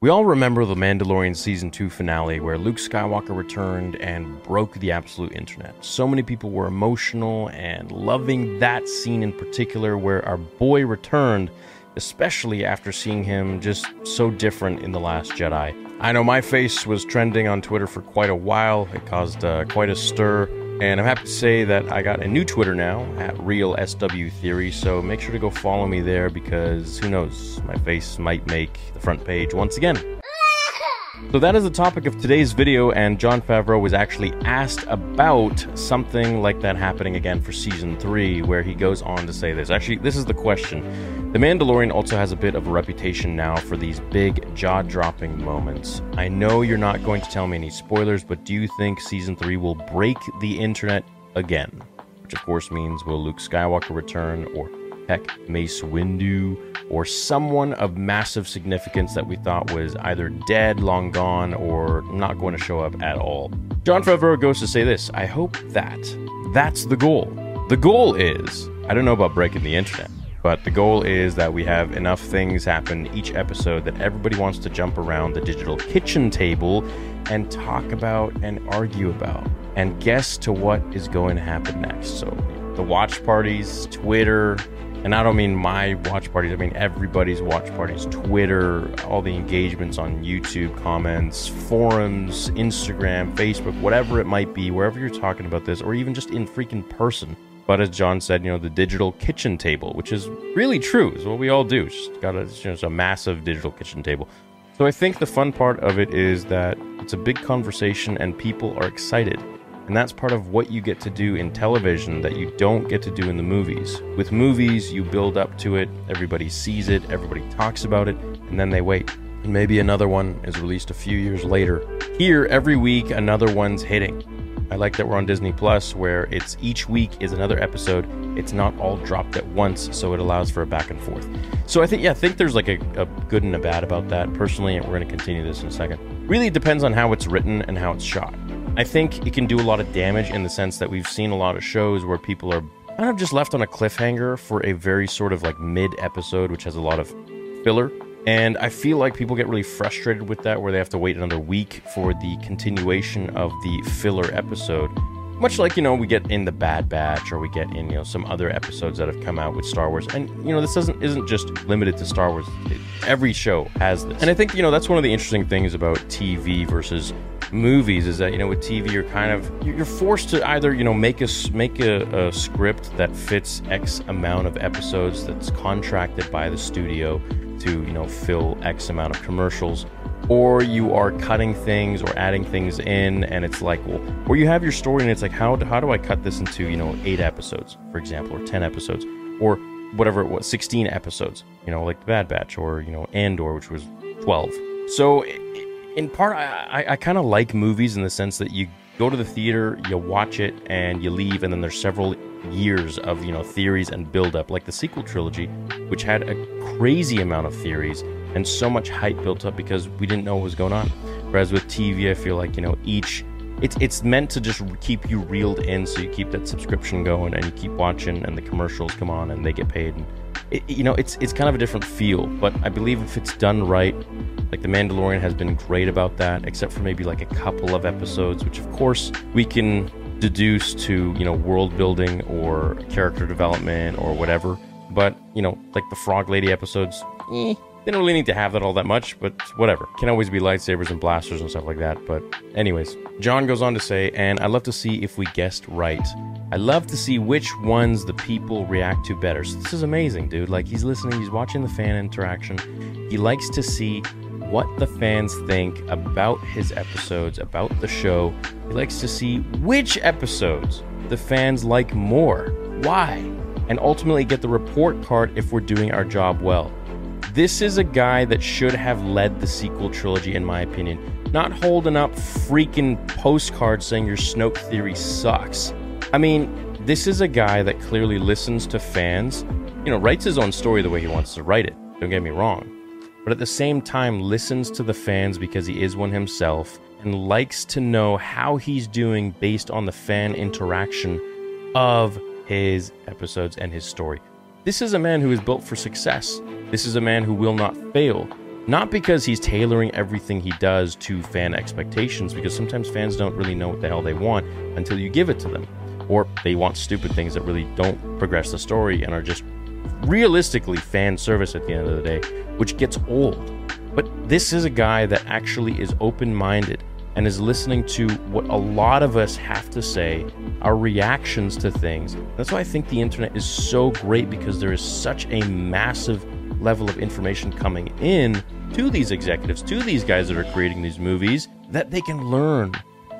We all remember the Mandalorian season 2 finale where Luke Skywalker returned and broke the absolute internet. So many people were emotional and loving that scene in particular where our boy returned, especially after seeing him just so different in The Last Jedi. I know my face was trending on Twitter for quite a while, it caused uh, quite a stir. And I'm happy to say that I got a new Twitter now at Real SW Theory, so make sure to go follow me there because who knows, my face might make the front page once again. So that is the topic of today's video, and Jon Favreau was actually asked about something like that happening again for season 3, where he goes on to say this. Actually, this is the question. The Mandalorian also has a bit of a reputation now for these big, jaw dropping moments. I know you're not going to tell me any spoilers, but do you think season 3 will break the internet again? Which, of course, means will Luke Skywalker return, or heck, Mace Windu, or someone of massive significance that we thought was either dead, long gone, or not going to show up at all. Jon Favreau goes to say this I hope that. That's the goal. The goal is, I don't know about breaking the internet, but the goal is that we have enough things happen each episode that everybody wants to jump around the digital kitchen table and talk about and argue about and guess to what is going to happen next. So, the watch parties, Twitter, and I don't mean my watch parties, I mean everybody's watch parties. Twitter, all the engagements on YouTube, comments, forums, Instagram, Facebook, whatever it might be, wherever you're talking about this, or even just in freaking person. But as Jon said, you know, the digital kitchen table, which is really true, is what we all do. It's just got a, a massive digital kitchen table. So I think the fun part of it is that it's a big conversation and people are excited. And that's part of what you get to do in television that you don't get to do in the movies. With movies, you build up to it, everybody sees it, everybody talks about it, and then they wait. And maybe another one is released a few years later. Here, every week, another one's hitting. I like that we're on Disney Plus, where it's each week is another episode. It's not all dropped at once, so it allows for a back and forth. So I think, yeah, I think there's like a, a good and a bad about that personally, and we're going to continue this in a second. Really depends on how it's written and how it's shot. I think it can do a lot of damage in the sense that we've seen a lot of shows where people are kind of just left on a cliffhanger for a very sort of like mid episode, which has a lot of filler. And I feel like people get really frustrated with that, where they have to wait another week for the continuation of the filler episode. Much like, you know, we get in the Bad Batch or we get in, you know, some other episodes that have come out with Star Wars. And, you know, this doesn't isn't just limited to Star Wars. It, every show has this. And I think, you know, that's one of the interesting things about TV versus movies is that you know with TV you're kind of you're forced to either you know make a make a, a, script that fits X amount of episodes that's contracted by the studio to you know fill X amount of commercials, or you are cutting things or adding things in, and it's like well, or you have your story and it's like how how do I cut this into you know eight episodes for example or ten episodes or whatever it was 16 episodes you know like the Bad Batch or you know Andor which was 12 so in part, I, I kind of like movies in the sense that you go to the theater, you watch it, and you leave, and then there's several years of you know theories and build up, like the sequel trilogy, which had a crazy amount of theories and so much hype built up because we didn't know what was going on. Whereas with TV, I feel like you know each it's it's meant to just keep you reeled in, so you keep that subscription going and you keep watching, and the commercials come on and they get paid. And it, you know, it's it's kind of a different feel, but I believe if it's done right, like The Mandalorian has been great about that, except for maybe like a couple of episodes, which of course we can deduce to, you know, world building or character development or whatever. But, you know, like the Frog Lady episodes, eh, They don't really need to have that all that much, but whatever. Can always be lightsabers and blasters and stuff like that. But, anyways, Jon goes on to say, and I love to see if we guessed right. I love to see which ones the people react to better. So, this is amazing, dude. Like, he's listening, he's watching the fan interaction. He likes to see what the fans think about his episodes, about the show. He likes to see which episodes the fans like more, why, and ultimately get the report card if we're doing our job well. This is a guy that should have led the sequel trilogy, in my opinion. Not holding up freaking postcards saying your Snoke theory sucks. I mean, this is a guy that clearly listens to fans, you know, writes his own story the way he wants to write it, don't get me wrong. But at the same time, listens to the fans because he is one himself and likes to know how he's doing based on the fan interaction of his episodes and his story. This is a man who is built for success. This is a man who will not fail. Not because he's tailoring everything he does to fan expectations, because sometimes fans don't really know what the hell they want until you give it to them. Or they want stupid things that really don't progress the story and are just realistically fan service at the end of the day, which gets old. But this is a guy that actually is open minded and is listening to what a lot of us have to say, our reactions to things. That's why I think the internet is so great because there is such a massive level of information coming in to these executives, to these guys that are creating these movies, that they can learn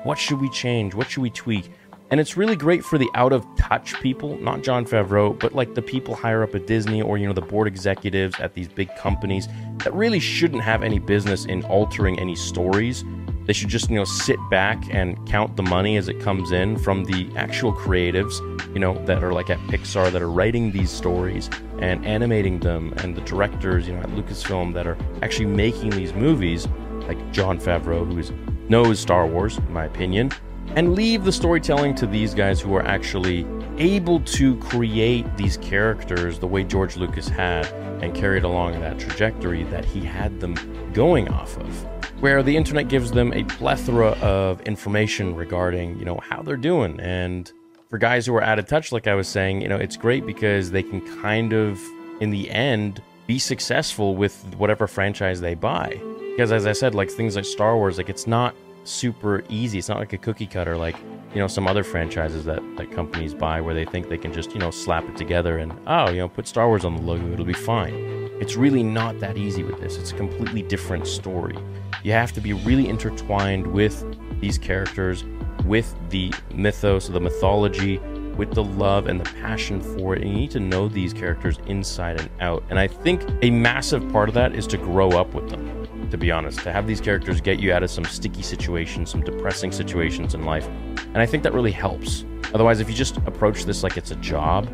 what should we change, what should we tweak. And it's really great for the out of touch people, not Jon Favreau, but like the people higher up at Disney or, you know, the board executives at these big companies that really shouldn't have any business in altering any stories they should just, you know, sit back and count the money as it comes in from the actual creatives, you know, that are like at Pixar that are writing these stories and animating them, and the directors, you know, at Lucasfilm that are actually making these movies, like Jon Favreau, who is, knows Star Wars, in my opinion, and leave the storytelling to these guys who are actually able to create these characters the way George Lucas had and carried along that trajectory that he had them going off of where the internet gives them a plethora of information regarding, you know, how they're doing. And for guys who are out of touch, like I was saying, you know, it's great because they can kind of, in the end, be successful with whatever franchise they buy. Because as I said, like things like Star Wars, like it's not super easy. It's not like a cookie cutter like, you know, some other franchises that, that companies buy where they think they can just, you know, slap it together and, oh, you know, put Star Wars on the logo, it'll be fine. It's really not that easy with this. It's a completely different story. You have to be really intertwined with these characters, with the mythos, the mythology, with the love and the passion for it. And you need to know these characters inside and out. And I think a massive part of that is to grow up with them, to be honest, to have these characters get you out of some sticky situations, some depressing situations in life. And I think that really helps. Otherwise, if you just approach this like it's a job,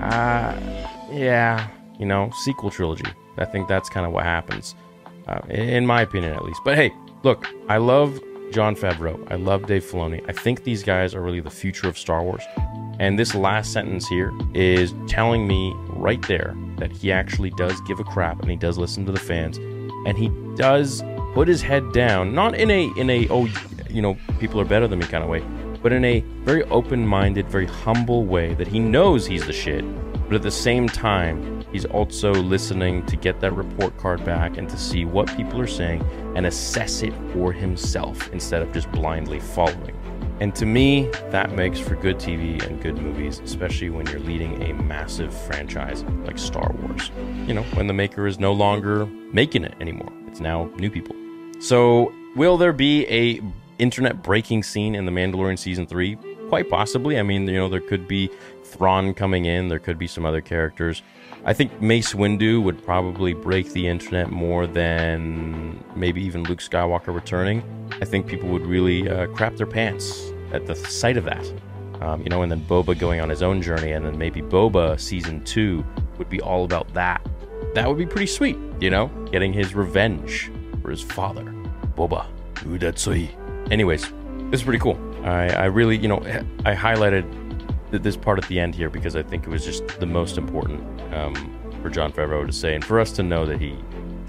uh, yeah, you know, sequel trilogy. I think that's kind of what happens uh, in my opinion at least. But hey, look, I love Jon Favreau. I love Dave Filoni. I think these guys are really the future of Star Wars. And this last sentence here is telling me right there that he actually does give a crap and he does listen to the fans and he does put his head down, not in a in a oh you know people are better than me kind of way, but in a very open-minded, very humble way that he knows he's the shit, but at the same time He's also listening to get that report card back and to see what people are saying and assess it for himself instead of just blindly following. And to me, that makes for good TV and good movies, especially when you're leading a massive franchise like Star Wars. You know, when the maker is no longer making it anymore. It's now new people. So, will there be a internet breaking scene in The Mandalorian season 3? Quite possibly. I mean, you know, there could be Thrawn coming in, there could be some other characters. I think Mace Windu would probably break the internet more than maybe even Luke Skywalker returning. I think people would really uh, crap their pants at the sight of that. Um, you know, and then Boba going on his own journey, and then maybe Boba season two would be all about that. That would be pretty sweet, you know, getting his revenge for his father, Boba. Anyways, this is pretty cool. I, I really, you know, I highlighted this part at the end here because I think it was just the most important um, for Jon Favreau to say, and for us to know that he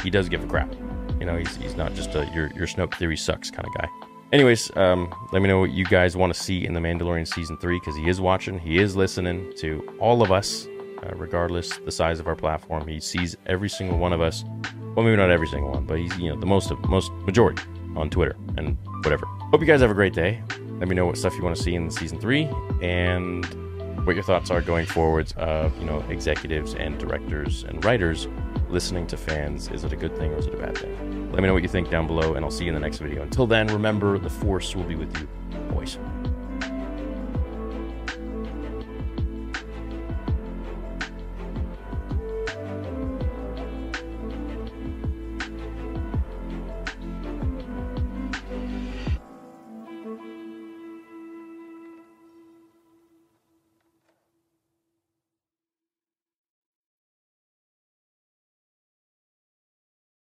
he does give a crap. You know, he's, he's not just a your your Snoke theory sucks kind of guy. Anyways, um, let me know what you guys want to see in the Mandalorian season three because he is watching, he is listening to all of us, uh, regardless the size of our platform. He sees every single one of us, Well, maybe not every single one, but he's you know the most of most majority on Twitter and whatever. Hope you guys have a great day. Let me know what stuff you want to see in season three and what your thoughts are going forwards of you know executives and directors and writers listening to fans. Is it a good thing or is it a bad thing? Let me know what you think down below, and I'll see you in the next video. Until then, remember the force will be with you always.